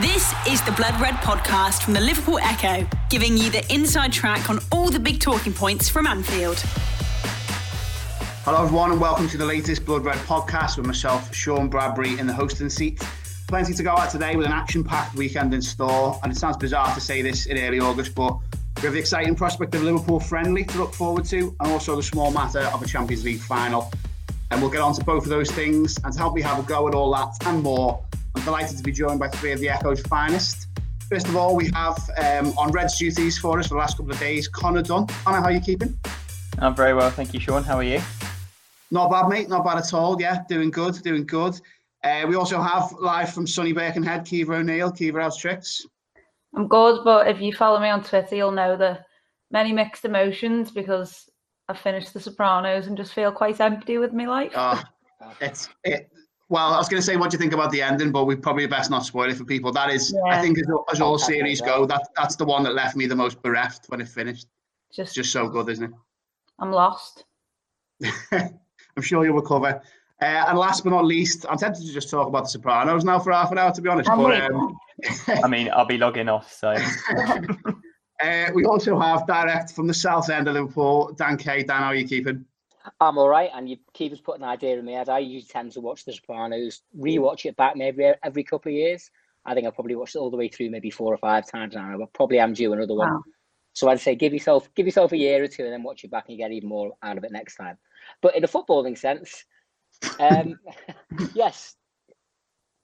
This is the Blood Red podcast from the Liverpool Echo, giving you the inside track on all the big talking points from Anfield. Hello, everyone, and welcome to the latest Blood Red podcast with myself, Sean Bradbury, in the hosting seat. Plenty to go out today with an action packed weekend in store. And it sounds bizarre to say this in early August, but we have the exciting prospect of Liverpool friendly to look forward to, and also the small matter of a Champions League final. And we'll get on to both of those things. And to help me have a go at all that and more, I'm delighted to be joined by three of the Echo's finest. First of all, we have um, on Reds duties for us for the last couple of days, Connor Dunn. Connor, how are you keeping? I'm very well, thank you, Sean. How are you? Not bad, mate. Not bad at all. Yeah, doing good, doing good. Uh, we also have live from sunny Birkenhead, Kiva O'Neill. Kiva, how's tricks? I'm good, but if you follow me on Twitter, you'll know the many mixed emotions because I've finished The Sopranos and just feel quite empty with my life. Oh, it's it, well, I was going to say what do you think about the ending, but we probably best not spoil it for people. That is, yeah. I think, as, as all series go, that that's the one that left me the most bereft when it finished. Just, just so good, isn't it? I'm lost. I'm sure you'll recover. Uh, and last but not least, I'm tempted to just talk about the Sopranos now for half an hour, to be honest. But, um, I mean, I'll be logging off, so. uh, we also have direct from the south end of Liverpool, Dan Kay. Dan, how are you keeping? I'm all right, and you keep us putting an idea in my head. I usually tend to watch The Sopranos, rewatch it back maybe every couple of years. I think I've probably watched it all the way through maybe four or five times now. But probably I'm due another one. Wow. So I'd say give yourself give yourself a year or two, and then watch it back, and you get even more out of it next time. But in a footballing sense, um, yes,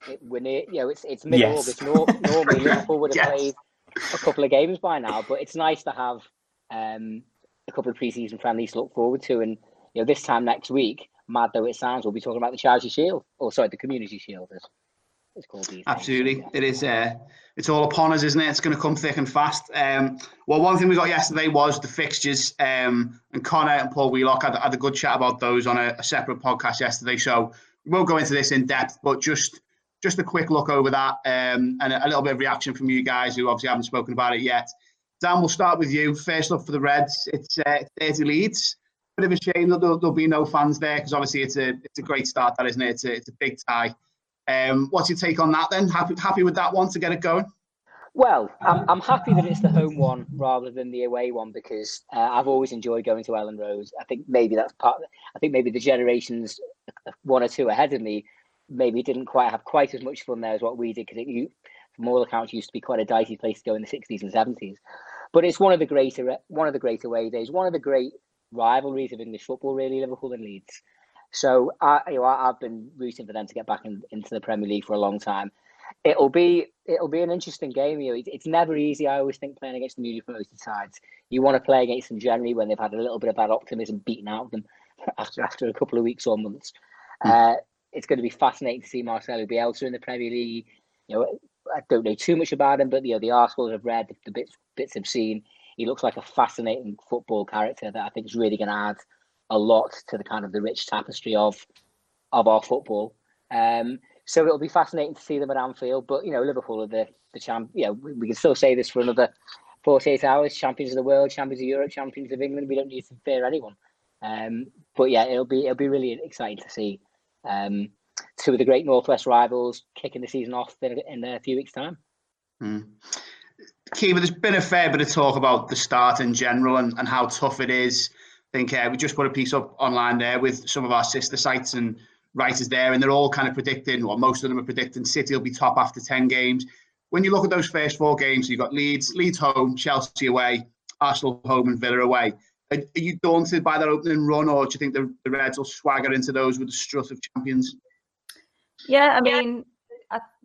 it, we're near. You know, it's it's mid August. Yes. normally Liverpool would have yes. played a couple of games by now, but it's nice to have um, a couple of preseason friendlies to look forward to, and you know, this time next week, mad though it sounds, we'll be talking about the Charity Shield, or sorry, the Community Shield. Is, it's called Absolutely, days, it is. Uh, it's all upon us, isn't it? It's going to come thick and fast. Um, well, one thing we got yesterday was the fixtures, um, and Connor and Paul Wheelock had, had a good chat about those on a, a separate podcast yesterday. So we won't go into this in depth, but just just a quick look over that um, and a, a, little bit of reaction from you guys who obviously haven't spoken about it yet. Dan, we'll start with you. First up for the Reds, it's uh, 30 Leeds bit of a shame that there'll, there'll be no fans there because obviously it's a it's a great start, that isn't it? It's a, it's a big tie. Um, what's your take on that then? Happy happy with that one to get it going? Well, I'm, I'm happy that it's the home one rather than the away one because uh, I've always enjoyed going to Elland Road. I think maybe that's part. I think maybe the generations one or two ahead of me maybe didn't quite have quite as much fun there as what we did because it, from all accounts, used to be quite a dicey place to go in the 60s and 70s. But it's one of the greater one of the great away days, one of the great rivalries of English football, really, Liverpool and Leeds. So I, you know, I, have been rooting for them to get back in, into the Premier League for a long time. It'll be it'll be an interesting game. You know, it's, it's never easy. I always think playing against the newly promoted sides, you want to play against them generally when they've had a little bit of that optimism beaten out of them after after a couple of weeks or months. Mm. Uh, it's going to be fascinating to see Marcelo Bielsa in the Premier League. You know, I don't know too much about him, but you know, the articles I've read, the, the bits bits I've seen, he looks like a fascinating football character that I think is really going to add a lot to the kind of the rich tapestry of of our football. Um, so it'll be fascinating to see them at Anfield. But you know, Liverpool are the the champ. Yeah, we, we can still say this for another forty eight hours. Champions of the world, champions of Europe, champions of England. We don't need to fear anyone. Um, but yeah, it'll be it'll be really exciting to see um, two of the great Northwest rivals kicking the season off in, in a few weeks' time. Mm. Kiva, there's been a fair bit of talk about the start in general and, and how tough it is. I think uh, we just put a piece up online there with some of our sister sites and writers there, and they're all kind of predicting, or most of them are predicting, City will be top after 10 games. When you look at those first four games, you've got Leeds, Leeds home, Chelsea away, Arsenal home, and Villa away. Are, are you daunted by that opening run, or do you think the, the Reds will swagger into those with the strut of champions? Yeah, I mean,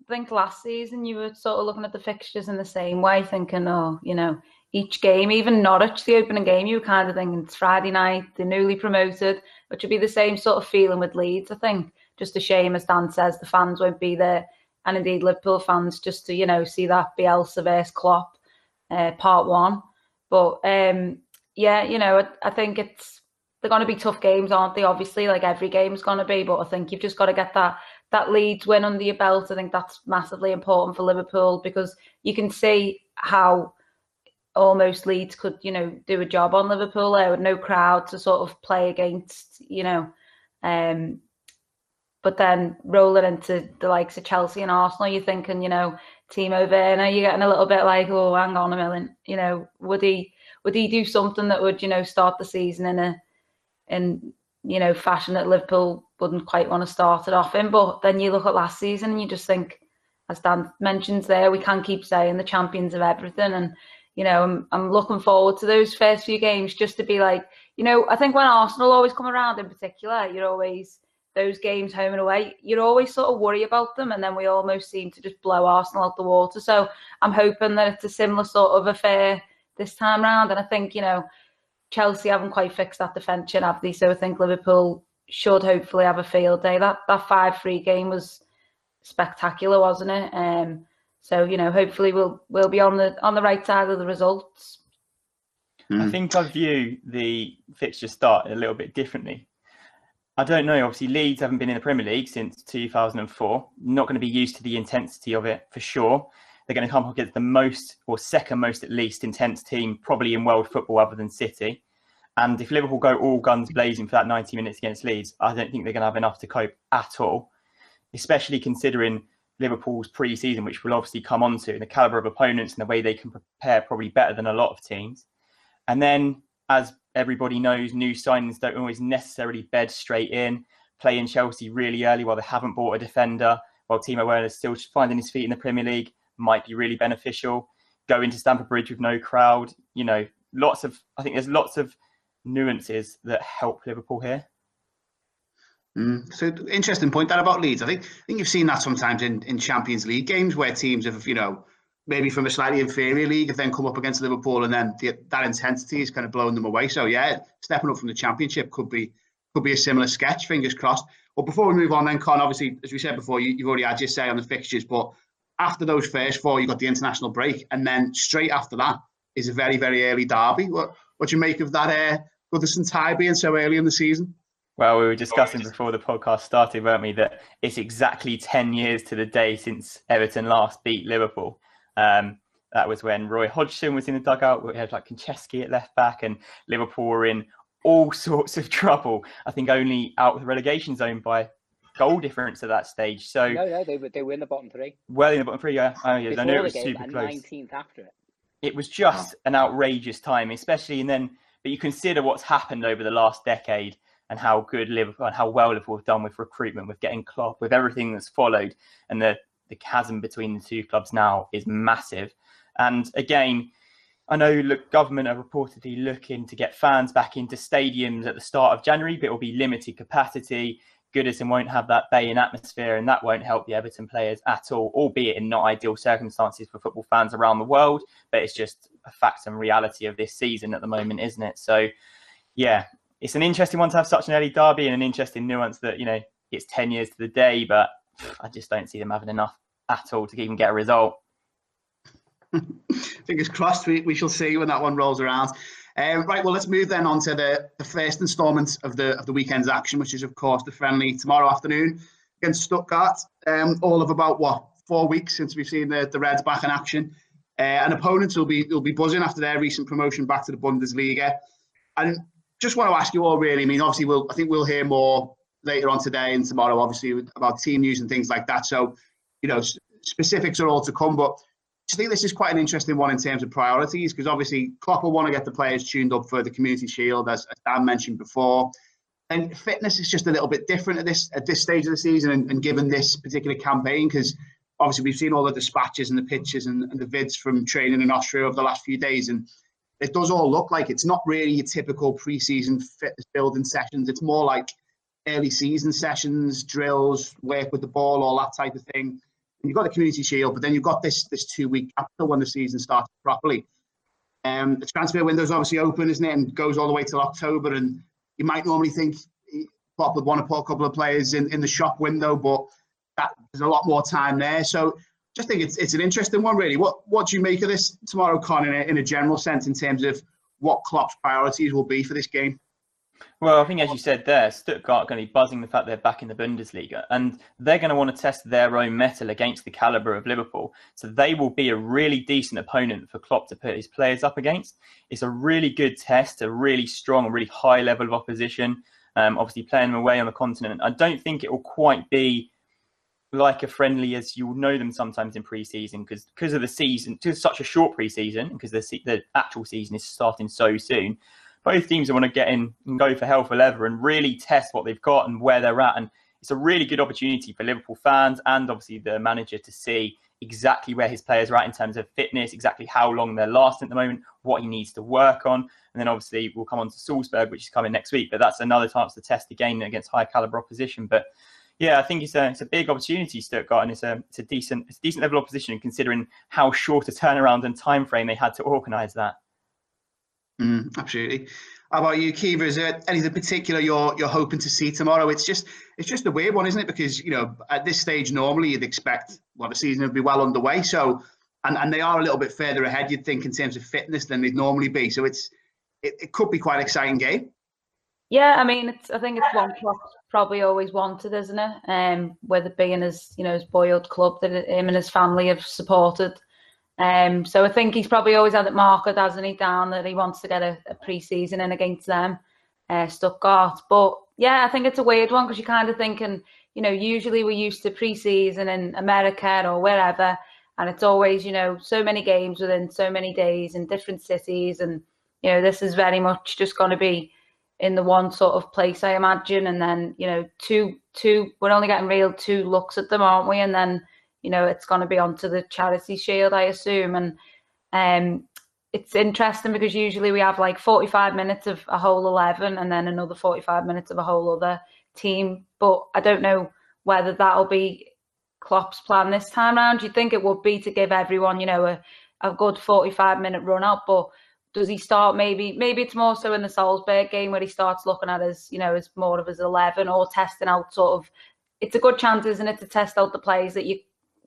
think last season you were sort of looking at the fixtures in the same way, thinking, oh, you know, each game, even Norwich, the opening game, you were kind of thinking it's Friday night, they're newly promoted, which would be the same sort of feeling with Leeds, I think. Just a shame, as Dan says, the fans won't be there. And indeed, Liverpool fans, just to, you know, see that Bielsa versus Klopp uh, part one. But um, yeah, you know, I, I think it's, they're going to be tough games, aren't they? Obviously, like every game's going to be, but I think you've just got to get that that Leeds win under your belt. I think that's massively important for Liverpool because you can see how almost Leeds could, you know, do a job on Liverpool there with no crowd to sort of play against, you know. Um, but then rolling into the likes of Chelsea and Arsenal, you're thinking, you know, Timo Werner, you're getting a little bit like, oh, hang on a minute, you know, would he would he do something that would, you know, start the season in a in you know fashion that Liverpool wouldn't quite want to start it off in? But then you look at last season and you just think, as Dan mentions there, we can't keep saying the champions of everything, and you know, I'm, I'm looking forward to those first few games just to be like, you know, I think when Arsenal always come around in particular, you're always those games home and away, you'd always sort of worry about them, and then we almost seem to just blow Arsenal out the water. So I'm hoping that it's a similar sort of affair this time round. And I think you know Chelsea haven't quite fixed that defence have they? So I think Liverpool should hopefully have a field day. That that five three game was spectacular, wasn't it? Um, so you know, hopefully we'll we'll be on the on the right side of the results. I think I view the fixture start a little bit differently. I don't know. Obviously, Leeds haven't been in the Premier League since 2004. Not going to be used to the intensity of it for sure. They're going to come up against the most, or second most at least, intense team probably in world football other than City. And if Liverpool go all guns blazing for that 90 minutes against Leeds, I don't think they're going to have enough to cope at all, especially considering Liverpool's pre season, which we'll obviously come on to, and the calibre of opponents and the way they can prepare probably better than a lot of teams. And then, as everybody knows, new signings don't always necessarily bed straight in. Playing Chelsea really early while they haven't bought a defender, while Timo Werner is still finding his feet in the Premier League might be really beneficial. Going to Stamford Bridge with no crowd, you know, lots of. I think there's lots of nuances that help Liverpool here. Mm. So interesting point that about Leeds. I think I think you've seen that sometimes in, in Champions League games where teams have you know maybe from a slightly inferior league have then come up against Liverpool and then the, that intensity is kind of blowing them away. So yeah, stepping up from the Championship could be could be a similar sketch. Fingers crossed. But before we move on, then Con, obviously as we said before, you, you've already had your say on the fixtures, but after those first four, you got the international break, and then straight after that is a very very early derby. What what do you make of that? Uh, Goodison tie being so early in the season. Well, we were discussing before the podcast started, weren't we, that it's exactly 10 years to the day since Everton last beat Liverpool. Um, that was when Roy Hodgson was in the dugout. We had like Konchesky at left back, and Liverpool were in all sorts of trouble. I think only out of the relegation zone by goal difference at that stage. So no, no, they were they were in the bottom three. Well, in the bottom three, yeah. Oh, yeah. I know it was super close. Nineteenth after it. It was just an outrageous time, especially and then. But you consider what's happened over the last decade and how good Liverpool and how well Liverpool have done with recruitment, with getting Klopp, with everything that's followed, and the the chasm between the two clubs now is massive. And again, I know look, government are reportedly looking to get fans back into stadiums at the start of January, but it will be limited capacity. Goodison won't have that Bayern atmosphere, and that won't help the Everton players at all, albeit in not ideal circumstances for football fans around the world. But it's just a fact and reality of this season at the moment, isn't it? So, yeah, it's an interesting one to have such an early derby and an interesting nuance that, you know, it's 10 years to the day, but I just don't see them having enough at all to even get a result. Fingers crossed, we, we shall see when that one rolls around. Um, right, well, let's move then on to the, the first instalment of the of the weekend's action, which is, of course, the friendly tomorrow afternoon against Stuttgart. Um, all of about, what, four weeks since we've seen the, the Reds back in action. Uh, and opponents will be will be buzzing after their recent promotion back to the Bundesliga. And just want to ask you all, really, I mean, obviously, we'll I think we'll hear more later on today and tomorrow, obviously, about team news and things like that. So, you know, specifics are all to come. But I think this is quite an interesting one in terms of priorities because obviously Klopp will want to get the players tuned up for the Community Shield, as, as Dan mentioned before. And fitness is just a little bit different at this at this stage of the season, and, and given this particular campaign, because obviously we've seen all the dispatches and the pictures and, and the vids from training in Austria over the last few days, and it does all look like it's not really your typical pre-season fitness building sessions. It's more like early season sessions, drills, work with the ball, all that type of thing. And you've got the community shield, but then you've got this this two week after when the season starts properly. Um, the transfer window is obviously open, isn't it, and goes all the way till October. And you might normally think Klopp would want to put a couple of players in, in the shop window, but that, there's a lot more time there. So just think it's it's an interesting one, really. What what do you make of this tomorrow, Con, in a, in a general sense, in terms of what Klopp's priorities will be for this game? Well, I think as you said there, Stuttgart are going to be buzzing the fact they're back in the Bundesliga, and they're going to want to test their own mettle against the caliber of Liverpool. So they will be a really decent opponent for Klopp to put his players up against. It's a really good test, a really strong, really high level of opposition. Um, obviously, playing them away on the continent, I don't think it will quite be like a friendly as you will know them sometimes in pre-season because because of the season, because such a short pre-season, because the the actual season is starting so soon. Both teams want to get in and go for hell for leather and really test what they've got and where they're at. And it's a really good opportunity for Liverpool fans and obviously the manager to see exactly where his players are at in terms of fitness, exactly how long they're lasting at the moment, what he needs to work on. And then obviously we'll come on to Salzburg, which is coming next week. But that's another chance to test again against high caliber opposition. But yeah, I think it's a it's a big opportunity Stuttgart, and it's a it's a decent it's a decent level of opposition considering how short a turnaround and time frame they had to organise that. Mm, absolutely. How about you, Kiva? Is there anything particular you're you're hoping to see tomorrow? It's just it's just a weird one, isn't it? Because you know at this stage normally you'd expect well the season would be well underway. So and, and they are a little bit further ahead, you'd think, in terms of fitness than they'd normally be. So it's it, it could be quite an exciting game. Yeah, I mean, it's I think it's one Klopp probably always wanted, isn't it? Um, with being his you know his boyhood club that him and his family have supported. Um, so I think he's probably always had it marked, hasn't he, down that he wants to get a, a pre-season in against them, uh, Stuttgart. But yeah, I think it's a weird one because you're kind of thinking, you know, usually we're used to pre-season in America or wherever, and it's always, you know, so many games within so many days in different cities, and you know, this is very much just going to be in the one sort of place, I imagine, and then you know, two, two, we're only getting real two looks at them, aren't we? And then you know, it's going to be onto the charity shield, I assume. And um, it's interesting because usually we have like 45 minutes of a whole 11 and then another 45 minutes of a whole other team. But I don't know whether that'll be Klopp's plan this time around. You think it would be to give everyone, you know, a, a good 45 minute run up, but does he start maybe maybe it's more so in the Salzburg game where he starts looking at his, you know, as more of his 11 or testing out sort of it's a good chance, isn't it, to test out the players that you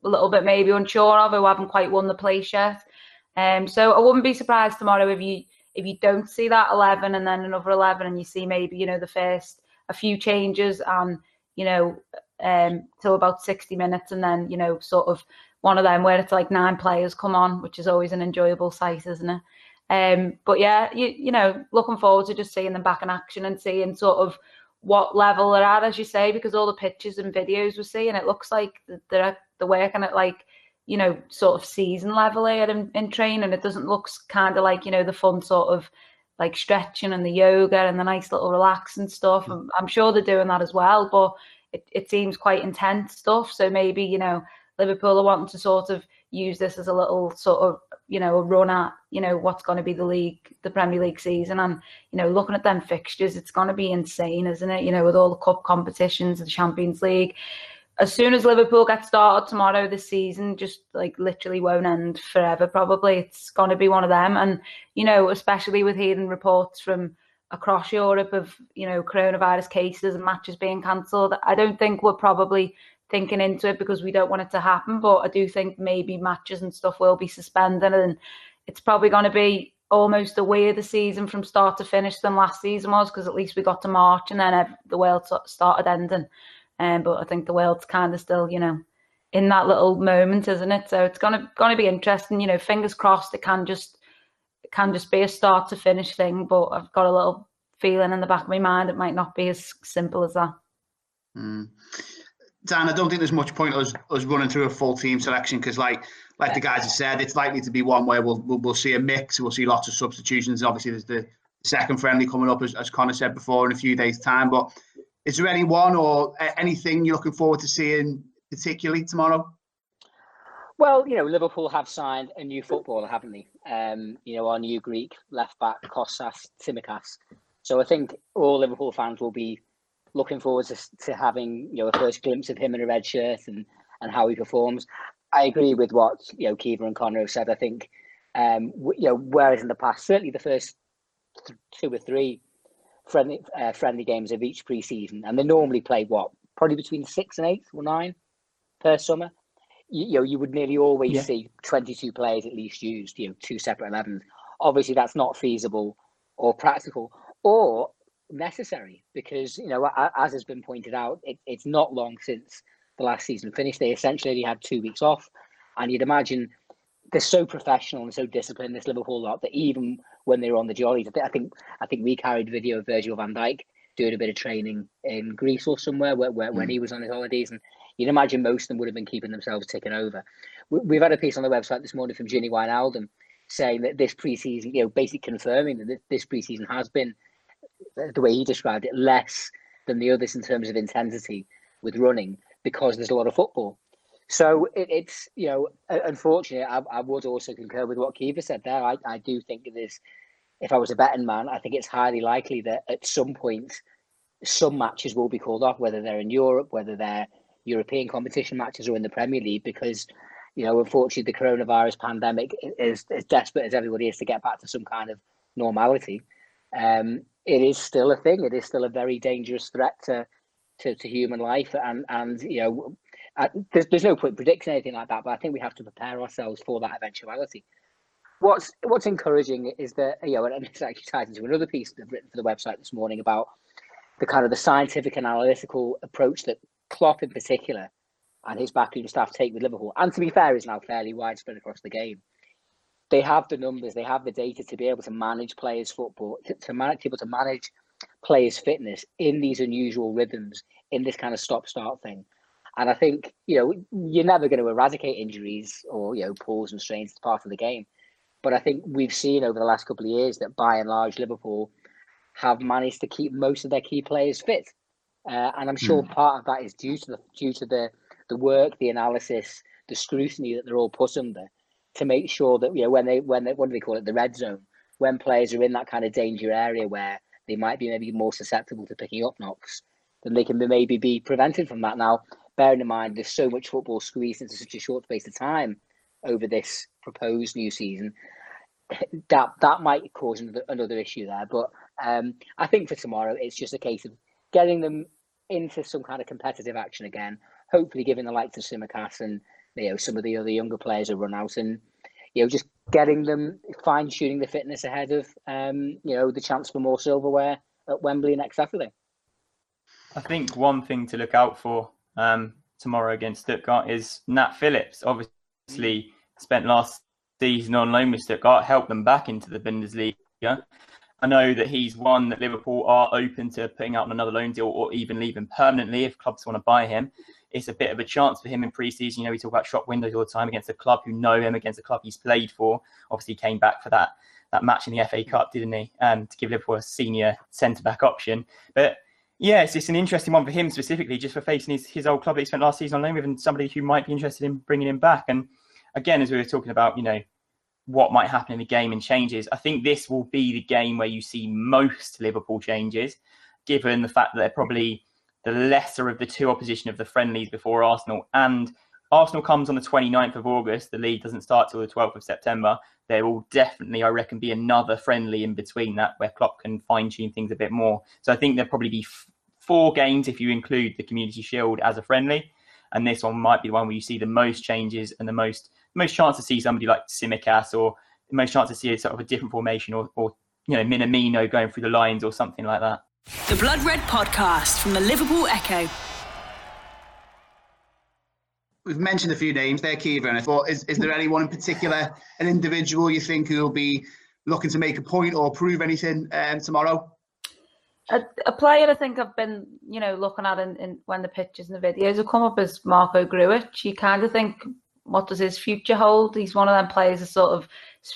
a little bit maybe unsure of who haven't quite won the place yet. Um, so I wouldn't be surprised tomorrow if you if you don't see that eleven and then another eleven and you see maybe you know the first a few changes and you know um till about sixty minutes and then you know sort of one of them where it's like nine players come on, which is always an enjoyable sight, isn't it? Um, but yeah, you you know, looking forward to just seeing them back in action and seeing sort of what level they're at, as you say, because all the pictures and videos we're seeing, it looks like they're they're working at like you know sort of season level here in, in training. It doesn't look kind of like you know the fun sort of like stretching and the yoga and the nice little relaxing stuff. I'm, I'm sure they're doing that as well, but it, it seems quite intense stuff. So maybe you know Liverpool are wanting to sort of use this as a little sort of you know a run at you know what's going to be the league the premier league season. And you know looking at them fixtures it's going to be insane isn't it? You know with all the cup competitions the champions league. As soon as liverpool get started tomorrow this season just like literally won't end forever probably. It's going to be one of them. And you know especially with hearing reports from across europe of you know coronavirus cases and matches being cancelled i don't think we're probably thinking into it because we don't want it to happen. But I do think maybe matches and stuff will be suspended, and it's probably going to be almost a weirder season from start to finish than last season was because at least we got to March and then the world started ending. Um, but I think the world's kind of still, you know, in that little moment, isn't it? So it's gonna gonna be interesting. You know, fingers crossed it can just it can just be a start to finish thing. But I've got a little feeling in the back of my mind it might not be as simple as that. Mm. Dan, I don't think there's much point us us running through a full team selection because, like like the guys have said, it's likely to be one where we'll we'll, we'll see a mix. We'll see lots of substitutions. Obviously, there's the second friendly coming up, as, as Connor said before, in a few days' time. But is there any one or anything you're looking forward to seeing particularly tomorrow? Well, you know, Liverpool have signed a new footballer, haven't they? Um, you know, our new Greek left back, Kostas Tsimikas. So I think all Liverpool fans will be looking forward to, to having you know a first glimpse of him in a red shirt and and how he performs. I agree with what you know Kiva and Conor said. I think um, you know whereas in the past, certainly the first th- two or three friendly uh, friendly games of each preseason, and they normally play what probably between six and eight or nine per summer. You, you know, you would nearly always yeah. see twenty-two players at least used. You know, two separate elevens. Obviously, that's not feasible or practical. Or necessary because you know as has been pointed out it, it's not long since the last season finished they essentially had two weeks off and you'd imagine they're so professional and so disciplined this liverpool lot that even when they were on the jollies i think i think, I think we carried video of virgil van dijk doing a bit of training in Greece or somewhere where, where mm. when he was on his holidays. And you'd imagine most of them would have been keeping themselves ticking over. We, have had a piece on the website this morning from Gini Wijnaldum saying that this preseason, you know, basically confirming that this preseason has been the way he described it, less than the others in terms of intensity with running because there's a lot of football. So it, it's you know, unfortunately, I, I, would also concur with what Kiva said there. I, I do think it is. If I was a betting man, I think it's highly likely that at some point, some matches will be called off, whether they're in Europe, whether they're European competition matches or in the Premier League, because you know, unfortunately, the coronavirus pandemic is as desperate as everybody is to get back to some kind of normality. Um, it is still a thing. It is still a very dangerous threat to to, to human life, and and you know, there's there's no point predicting anything like that. But I think we have to prepare ourselves for that eventuality. What's what's encouraging is that you know, and this actually ties into another piece that I've written for the website this morning about the kind of the scientific and analytical approach that Klopp in particular and his backroom staff take with Liverpool, and to be fair, is now fairly widespread across the game. They have the numbers, they have the data to be able to manage players' football, to, to manage able to manage players' fitness in these unusual rhythms, in this kind of stop-start thing. And I think you know you're never going to eradicate injuries or you know pulls and strains. It's part of the game. But I think we've seen over the last couple of years that by and large Liverpool have managed to keep most of their key players fit, uh, and I'm sure mm. part of that is due to the due to the the work, the analysis, the scrutiny that they're all put under to make sure that you know when they when they what do they call it the red zone when players are in that kind of danger area where they might be maybe more susceptible to picking up knocks, then they can maybe be prevented from that. Now, bearing in mind there's so much football squeezed into such a short space of time over this proposed new season, that that might cause another, another issue there. But um, I think for tomorrow, it's just a case of getting them into some kind of competitive action again, hopefully giving the likes of Tsimikas and you know some of the other younger players a run out and you know just getting them fine tuning the fitness ahead of um, you know the chance for more silverware at Wembley next Saturday. I think one thing to look out for um, tomorrow against Stuttgart is Nat Phillips. Obviously, spent last season on loan with Stuttgart, helped them back into the Bundesliga. I know that he's one that Liverpool are open to putting out on another loan deal or even leaving permanently if clubs want to buy him it's a bit of a chance for him in pre-season. You know, we talk about shop windows all the time against a club who know him, against a club he's played for. Obviously, came back for that that match in the FA Cup, didn't he? Um, to give Liverpool a senior centre back option. But yeah, it's, it's an interesting one for him specifically, just for facing his, his old club that he spent last season on loan with, and somebody who might be interested in bringing him back. And again, as we were talking about, you know, what might happen in the game and changes, I think this will be the game where you see most Liverpool changes, given the fact that they're probably the lesser of the two opposition of the friendlies before Arsenal. And Arsenal comes on the 29th of August. The league doesn't start till the 12th of September. There will definitely, I reckon, be another friendly in between that where Klopp can fine tune things a bit more. So I think there'll probably be f- four games if you include the Community Shield as a friendly. And this one might be the one where you see the most changes and the most most chance to see somebody like Tsimikas or most chance to see a sort of a different formation or, or you know Minamino going through the lines or something like that. The Blood Red Podcast from the Liverpool Echo. We've mentioned a few names there, Kieran, but is, is there anyone in particular, an individual you think who will be looking to make a point or prove anything um, tomorrow? A, a, player I think I've been, you know, looking at in, in when the pictures and the videos have come up is Marko Grujic. You kind of think, what does his future hold? He's one of them players that sort of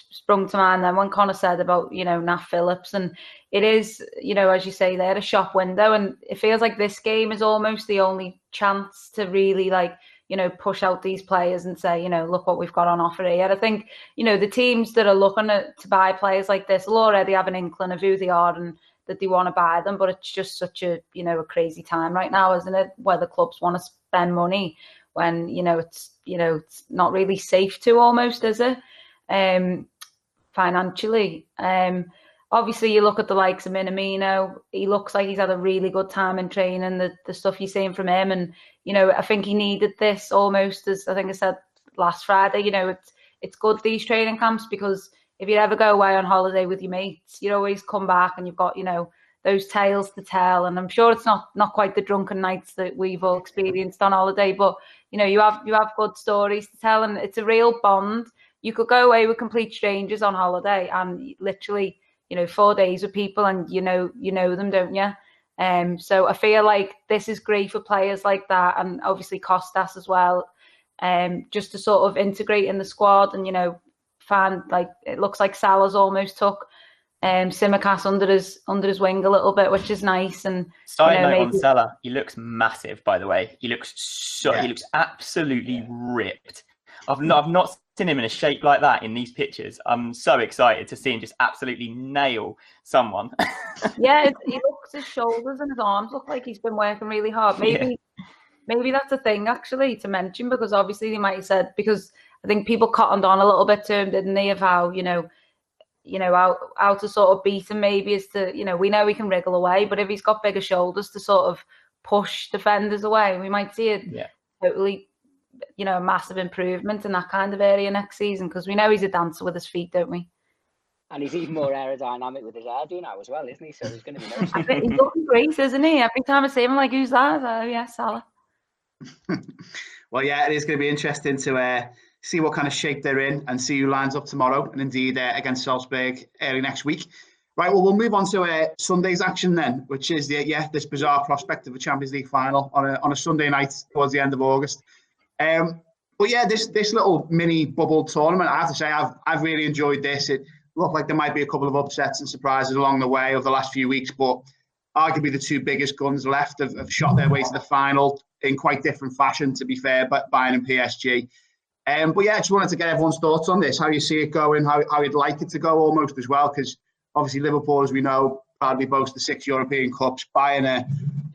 sprung to mind then when Connor said about, you know, Nat Phillips. And it is, you know, as you say, they're a shop window. And it feels like this game is almost the only chance to really, like, you know, push out these players and say, you know, look what we've got on offer here. I think, you know, the teams that are looking at, to buy players like this will already have an inkling of who they are and that they want to buy them. But it's just such a, you know, a crazy time right now, isn't it? Where the clubs want to spend money when, you know, it's, you know, it's not really safe to almost, is it? Um, financially. Um, obviously, you look at the likes of Minamino. He looks like he's had a really good time in training. The the stuff you're seeing from him, and you know, I think he needed this almost as I think I said last Friday. You know, it's it's good these training camps because if you ever go away on holiday with your mates, you always come back and you've got you know those tales to tell. And I'm sure it's not not quite the drunken nights that we've all experienced on holiday, but you know you have you have good stories to tell, and it's a real bond you could go away with complete strangers on holiday and literally, you know, four days with people and you know you know them, don't you? Um, so I feel like this is great for players like that, and obviously Kostas as well. Um, just to sort of integrate in the squad, and you know, find like it looks like Salah's almost took um Tsimikas under his under his wing a little bit, which is nice. And side you know, note maybe... on Salah, he looks massive. By the way, he looks so yeah. he looks absolutely ripped. I've not I've not seen him in a shape like that in these pictures. I'm so excited to see him just absolutely nail someone. yeah, he looks his shoulders and his arms look like he's been working really hard. Maybe yeah. maybe that's a thing actually to mention because obviously they might have said because I think people cottoned on a little bit to him, didn't they, of how you know you know, how, how to sort of beat him maybe is to, you know, we know he can wriggle away, but if he's got bigger shoulders to sort of push defenders away, we might see it yeah. totally, you know, a massive improvement in that kind of area next season because we know he's a dancer with his feet, don't we? And he's even more aerodynamic with his hairdo now as well, isn't he? So he's going to be nice. he's looking great, isn't he? Every time I see him, I'm like, who's that? Oh, yeah, Salah. well, yeah, it is going to be interesting to uh, see what kind of shape they're in and see who lines up tomorrow and indeed uh, against Salzburg early next week. Right, well, we'll move on to uh, Sunday's action then, which is the yeah this bizarre prospect of a Champions League final on a on a Sunday night towards the end of August. Um, but yeah, this this little mini bubble tournament, I have to say, I've I've really enjoyed this. It looked like there might be a couple of upsets and surprises along the way over the last few weeks, but arguably the two biggest guns left have, have shot their way to the final in quite different fashion. To be fair, but Bayern and PSG. Um, but yeah, I just wanted to get everyone's thoughts on this, how you see it going, how, how you'd like it to go almost as well, because obviously Liverpool, as we know, proudly boast the six European Cups. Bayern are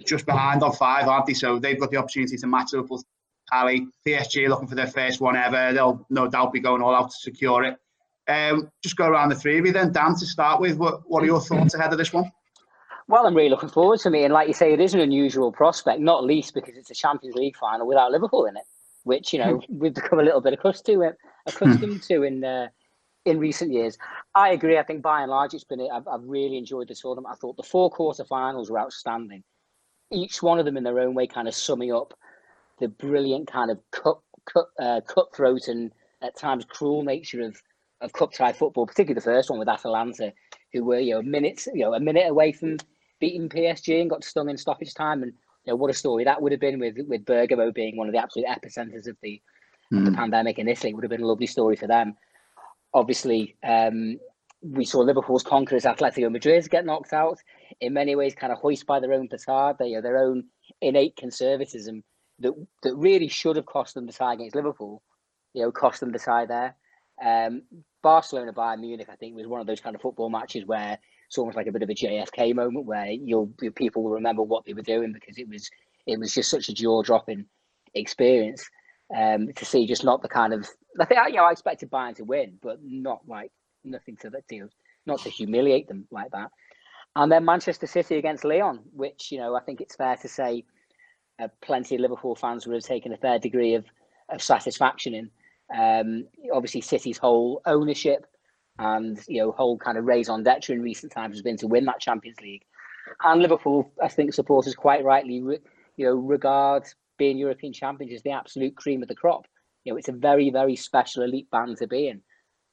just behind on five, aren't they? So they've got the opportunity to match Liverpool's tally. PSG looking for their first one ever. They'll no doubt be going all out to secure it. Um, just go around the three of you then. Dan, to start with, what, what are your thoughts ahead of this one? Well, I'm really looking forward to it. And like you say, it is an unusual prospect, not least because it's a Champions League final without Liverpool in it which you know we've become a little bit accustomed to, accustomed to in uh, in recent years. I agree. I think by and large, it's been. I've, I've really enjoyed the tournament. I thought the four quarterfinals were outstanding. Each one of them, in their own way, kind of summing up the brilliant kind of cut, cut, uh, cutthroat and at times cruel nature of of cup tie football, particularly the first one with Atalanta, who were you know minutes you know a minute away from beating PSG and got stung in stoppage time and you know, what a story that would have been with with Bergamo being one of the absolute epicenters of the, mm. the hmm. pandemic in Italy. It would have been a lovely story for them. Obviously, um, we saw Liverpool's conquerors Atletico Madrid get knocked out. In many ways, kind of hoist by their own petard, they, their own innate conservatism that that really should have cost them the tie against Liverpool. You know, cost them the tie there. Um, Barcelona Bayern Munich, I think, was one of those kind of football matches where it's almost like a bit of a JFK moment where you'll people will remember what they were doing because it was it was just such a jaw dropping experience um, to see just not the kind of I think you know I expected Bayern to win, but not like nothing to that deal, not to humiliate them like that. And then Manchester City against Lyon, which you know I think it's fair to say uh, plenty of Liverpool fans would have taken a fair degree of of satisfaction in. Um, obviously, City's whole ownership and you know whole kind of raison d'etre in recent times has been to win that Champions League. And Liverpool, I think supporters quite rightly, you know, regard being European champions as the absolute cream of the crop. You know, it's a very, very special elite band to be in,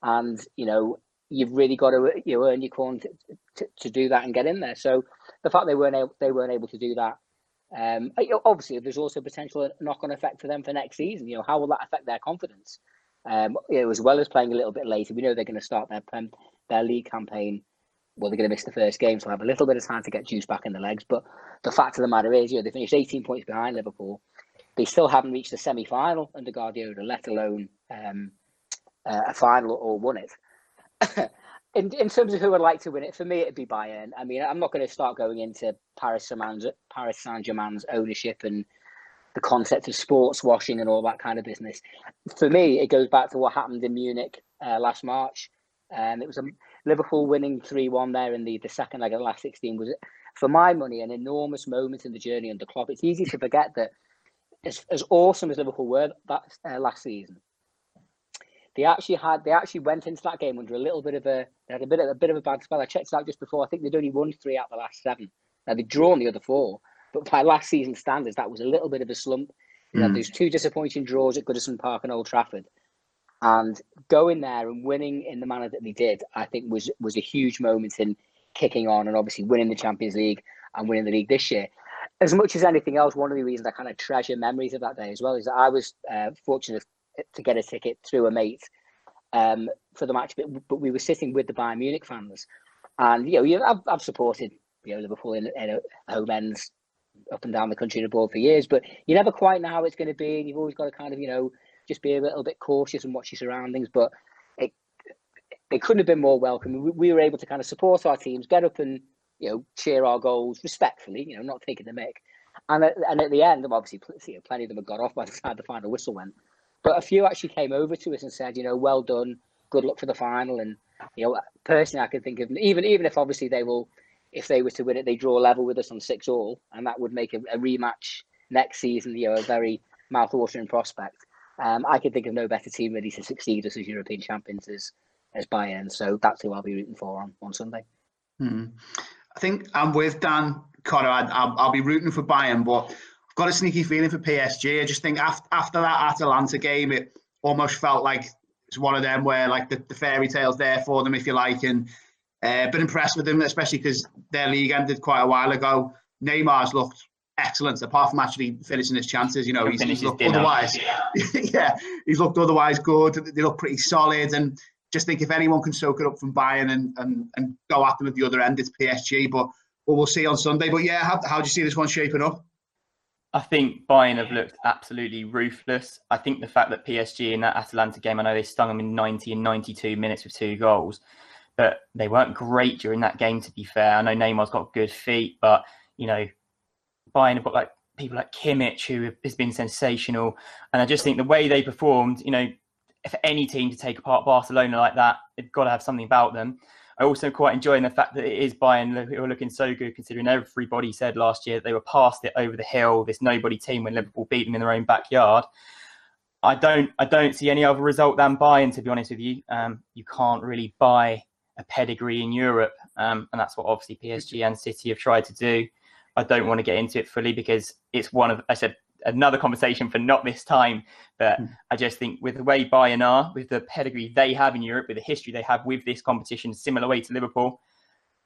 and you know, you've really got to you know earn your corn to, to, to do that and get in there. So the fact they weren't able, they weren't able to do that. Um, obviously, there's also potential knock-on effect for them for next season. You know, how will that affect their confidence? Um, you know, as well as playing a little bit later, we know they're going to start their their league campaign. Well, they're going to miss the first game, so have a little bit of time to get juice back in the legs. But the fact of the matter is, you know, they finished 18 points behind Liverpool. They still haven't reached the semi-final under Guardiola, let alone um, uh, a final or won it. In, in terms of who would like to win it, for me, it'd be Bayern. I mean, I'm not going to start going into Paris Saint-Germain's, Paris Saint-Germain's ownership and the concept of sports washing and all that kind of business. For me, it goes back to what happened in Munich uh, last March. Um, it was a Liverpool winning 3 1 there in the, the second leg of the last 16 was, for my money, an enormous moment in the journey under Klopp. It's easy to forget that as, as awesome as Liverpool were that uh, last season, they actually had they actually went into that game under a little bit of a they had a bit of a bit of a bad spell. I checked it out just before. I think they'd only won three out of the last seven. Now they'd drawn the other four, but by last season standards, that was a little bit of a slump. You mm. had those two disappointing draws at Goodison Park and Old Trafford. And going there and winning in the manner that they did, I think was was a huge moment in kicking on and obviously winning the Champions League and winning the league this year. As much as anything else, one of the reasons I kind of treasure memories of that day as well is that I was uh, fortunate to get a ticket through a mate um, for the match, but, but we were sitting with the Bayern Munich fans, and you know, I've, I've supported you know Liverpool in, in home ends up and down the country and abroad for years, but you never quite know how it's going to be, and you've always got to kind of you know just be a little bit cautious and watch your surroundings. But it it couldn't have been more welcome. We, we were able to kind of support our teams, get up and you know cheer our goals respectfully, you know, not taking the mic. And at, and at the end, obviously, you plenty of them had got off by the time the final whistle went. But a few actually came over to us and said, you know, well done, good luck for the final. And you know, personally, I can think of even even if obviously they will, if they were to win it, they draw level with us on six all, and that would make a, a rematch next season, you know, a very mouthwatering prospect. Um, I can think of no better team ready to succeed us as European champions as as Bayern. So that's who I'll be rooting for on on Sunday. Hmm. I think I'm with Dan Conrad. I'll, I'll be rooting for Bayern, but I've got a sneaky feeling for PSG. I just think after, after that Atalanta game, it almost felt like it's one of them where like the, the fairy tale's there for them, if you like. And uh, been impressed with them, especially because their league ended quite a while ago. Neymar's looked excellent, apart from actually finishing his chances. You know, he's, he's looked otherwise, yeah, he's looked otherwise good. They look pretty solid, and just think if anyone can soak it up from Bayern and and, and go at them at the other end, it's PSG. But well, we'll see on Sunday. But yeah, how, how do you see this one shaping up? I think Bayern have looked absolutely ruthless. I think the fact that PSG in that Atalanta game, I know they stung them in 90 and 92 minutes with two goals, but they weren't great during that game, to be fair. I know Neymar's got good feet, but, you know, Bayern have got like people like Kimmich, who has been sensational. And I just think the way they performed, you know, for any team to take apart Barcelona like that, they've got to have something about them. I also quite enjoying the fact that it is Bayern who are looking so good, considering everybody said last year they were past it over the hill, this nobody team when Liverpool beat them in their own backyard. I don't, I don't see any other result than Bayern. To be honest with you, um, you can't really buy a pedigree in Europe, um, and that's what obviously PSG and City have tried to do. I don't want to get into it fully because it's one of I said another conversation for not this time. But mm. I just think with the way Bayern are, with the pedigree they have in Europe, with the history they have with this competition, similar way to Liverpool,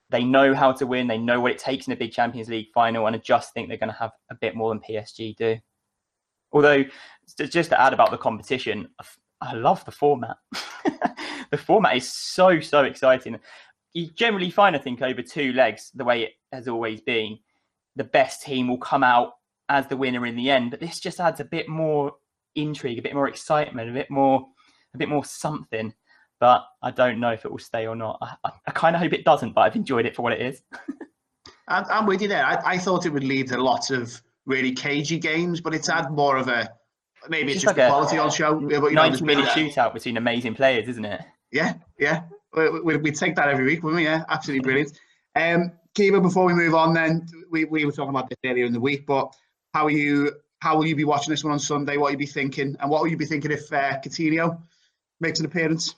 they know how to win. They know what it takes in a big Champions League final, and I just think they're going to have a bit more than PSG do. Although, just to add about the competition, I love the format. the format is so so exciting. You generally find, I think, over two legs, the way it has always been, the best team will come out as the winner in the end. But this just adds a bit more intrigue, a bit more excitement, a bit more, a bit more something. But I don't know if it will stay or not. I, I, I kind of hope it doesn't, but I've enjoyed it for what it is. I'm, I'm, with you there. I, I, thought it would lead to lots of really cagey games, but it's had more of a maybe it's, it's just like the quality on show. But, you 90 minute shootout between amazing players, isn't it? Yeah, yeah. We'd, we'd take that every week, wouldn't we? Yeah, absolutely brilliant. Um, Kiva, before we move on, then we, we were talking about this earlier in the week, but how are you? How will you be watching this one on Sunday? What will you be thinking? And what will you be thinking if uh, Coutinho makes an appearance?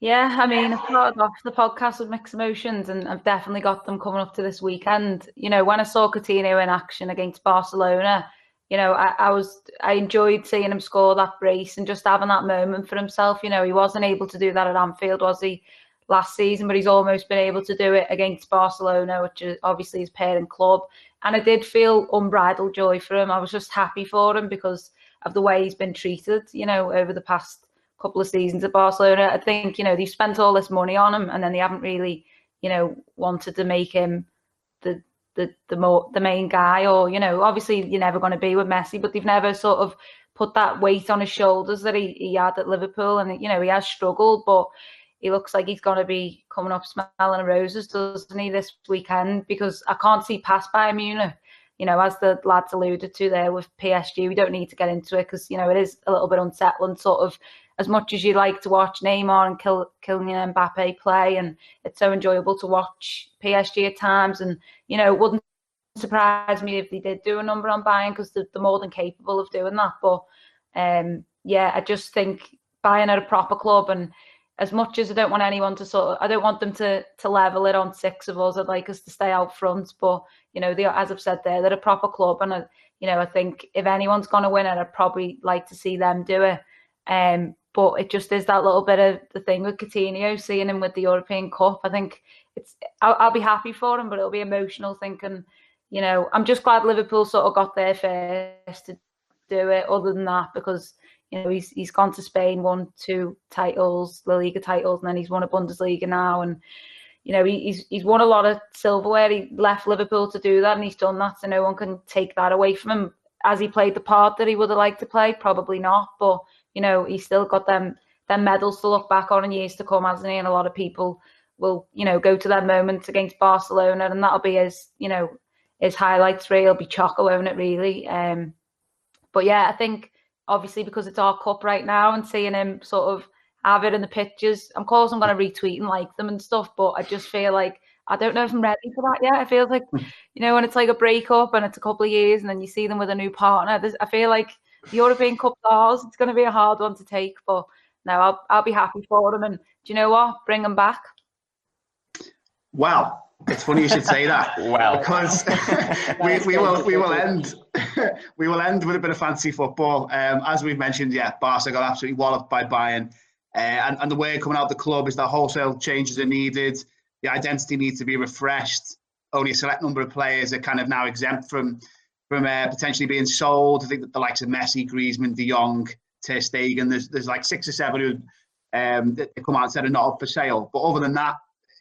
Yeah, I mean, I've started off the podcast with mixed emotions, and I've definitely got them coming up to this weekend. You know, when I saw Coutinho in action against Barcelona, you know, I, I, was I enjoyed seeing him score that brace and just having that moment for himself. You know, he wasn't able to do that at Anfield, was he, last season? But he's almost been able to do it against Barcelona, which is obviously his parent club and I did feel unbridled joy for him. I was just happy for him because of the way he's been treated, you know, over the past couple of seasons at Barcelona. I think, you know, they've spent all this money on him and then they haven't really, you know, wanted to make him the the the more the main guy or, you know, obviously you're never going to be with Messi, but they've never sort of put that weight on his shoulders that he, he had at Liverpool and you know, he has struggled, but he looks like he's going to be coming up smelling roses, doesn't he, this weekend? Because I can't see past Bayern Munich. You know, as the lads alluded to there with PSG, we don't need to get into it because you know it is a little bit unsettling. Sort of as much as you like to watch Neymar and Kylian Mbappe play, and it's so enjoyable to watch PSG at times. And you know, it wouldn't surprise me if they did do a number on Bayern because they're, they're more than capable of doing that. But um, yeah, I just think Bayern are a proper club and as much as I don't want anyone to sort of, I don't want them to to level it on six of us. I'd like us to stay out front. But you know, they are, as I've said there, they're a proper club, and I, you know, I think if anyone's going to win it, I'd probably like to see them do it. Um, but it just is that little bit of the thing with Coutinho, seeing him with the European Cup. I think it's I'll, I'll be happy for him, but it'll be emotional thinking, you know, I'm just glad Liverpool sort of got there first to do it. Other than that, because you know he's he's gone to Spain, won two titles, La Liga titles, and then he's won a Bundesliga now, and you know he, he's he's won a lot of silverware. He left Liverpool to do that, and he's done that, so no one can take that away from him. As he played the part that he would have liked to play? Probably not, but you know he's still got them them medals to look back on in years to come, hasn't he? And a lot of people will you know go to that moment against Barcelona, and that'll be his you know his highlights reel. He'll be choco, won't it? Really. Um, but yeah, I think obviously because it's our cup right now and seeing him sort of have it in the pictures, I'm course I'm going to retweet and like them and stuff. But I just feel like I don't know if I'm ready for that yet. I feel like hmm. you know when it's like a breakup and it's a couple of years and then you see them with a new partner. I feel like the European Cup ours. It's going to be a hard one to take, but no, I'll I'll be happy for them. And do you know what? Bring them back. Well, it's funny you should say that. well, because we, we will we will end we will end with a bit of fancy football. Um, as we've mentioned, yeah, Barca got absolutely walloped by Bayern, uh, and and the way coming out of the club is that wholesale changes are needed. The identity needs to be refreshed. Only a select number of players are kind of now exempt from from uh, potentially being sold. I think that the likes of Messi, Griezmann, De Jong, Ter Stegen, there's there's like six or seven who um, that come out and said are not up for sale. But other than that,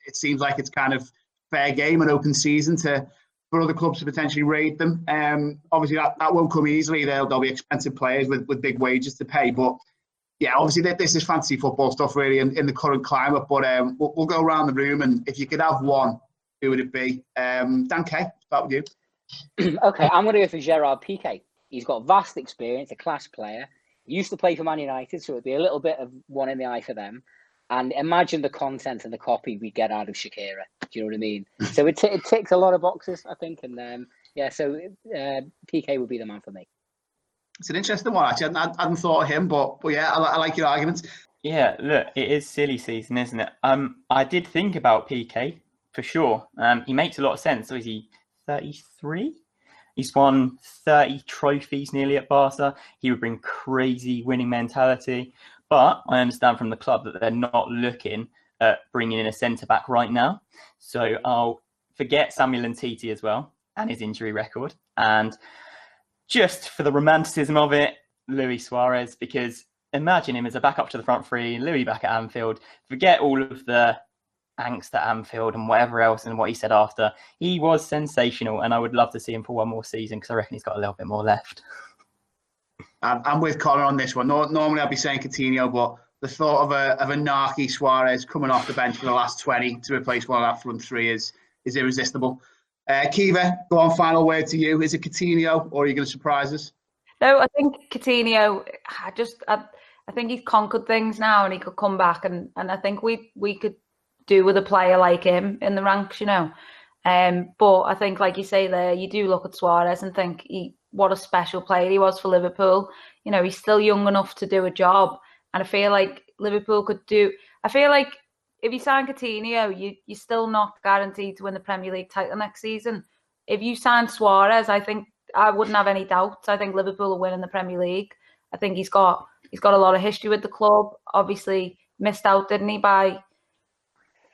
it seems like it's kind of fair game and open season to for other clubs to potentially raid them. Um, obviously, that, that won't come easily. They'll, they'll be expensive players with, with big wages to pay. But yeah, obviously, this is fantasy football stuff, really, in, in the current climate. But um, we'll, we'll, go around the room, and if you could have one, who would it be? Um, Dan Kay, start with you. okay, I'm going to go for Gerard Piqué. He's got vast experience, a class player. He used to play for Man United, so it'd be a little bit of one in the eye for them. And imagine the content and the copy we get out of Shakira. Do you know what I mean? so it, t- it ticks a lot of boxes, I think. And um, yeah, so uh, Piqué would be the man for me. It's an interesting one, actually. I hadn't, thought of him, but, but yeah, I, I like your arguments. Yeah, look, it is silly season, isn't it? Um, I did think about Piqué for sure. Um, he makes a lot of sense. So is he 33? He's won 30 trophies nearly at Barca. He would bring crazy winning mentality. But I understand from the club that they're not looking at bringing in a centre back right now. So I'll forget Samuel Umtiti as well and his injury record. And just for the romanticism of it, Luis Suarez, because imagine him as a backup to the front three, Luis back at Anfield. Forget all of the angst at Anfield and whatever else and what he said after. He was sensational, and I would love to see him for one more season because I reckon he's got a little bit more left. I'm with Connor on this one. normally I'd be saying Coutinho, but the thought of a of a narky Suarez coming off the bench for the last 20 to replace one of that front three is is irresistible. Uh, Kiva, go on. Final word to you. Is it Coutinho, or are you going to surprise us? No, I think Coutinho. I just, I, I think he's conquered things now, and he could come back, and and I think we we could do with a player like him in the ranks, you know. Um, but I think, like you say there, you do look at Suarez and think he what a special player he was for Liverpool. You know, he's still young enough to do a job, and I feel like Liverpool could do. I feel like if you sign Coutinho, you you're still not guaranteed to win the Premier League title next season. If you sign Suarez, I think I wouldn't have any doubts. I think Liverpool will win in the Premier League. I think he's got he's got a lot of history with the club. Obviously, missed out, didn't he, by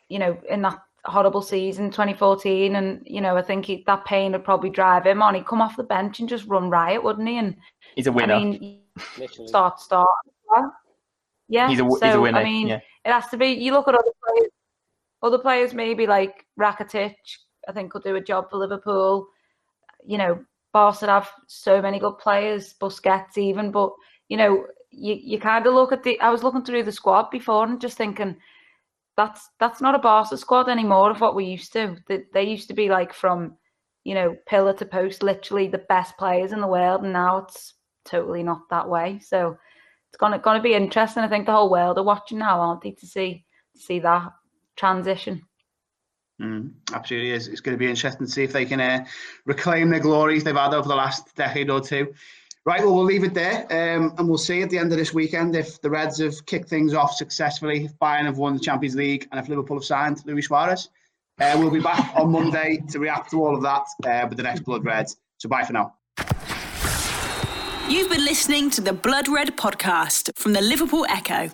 you know in that horrible season 2014 and you know I think he, that pain would probably drive him on. He'd come off the bench and just run riot wouldn't he? And he's a winner. I mean start start. Yeah. He's a, so, he's a winner I mean yeah. it has to be you look at other players other players maybe like Rakitic I think could do a job for Liverpool. You know Barca have so many good players Busquets even but you know you, you kind of look at the I was looking through the squad before and just thinking that's that's not a Barca squad anymore of what we used to. They, they used to be like from, you know, pillar to post, literally the best players in the world, and now it's totally not that way. So it's gonna gonna be interesting. I think the whole world are watching now, aren't they, to see see that transition. Mm, absolutely is. It's going to be interesting to see if they can uh, reclaim the glories they've had over the last decade or two. Right, well, we'll leave it there, um, and we'll see at the end of this weekend if the Reds have kicked things off successfully, if Bayern have won the Champions League, and if Liverpool have signed Luis Suarez. Uh, we'll be back on Monday to react to all of that uh, with the next Blood Reds. So bye for now. You've been listening to the Blood Red podcast from the Liverpool Echo.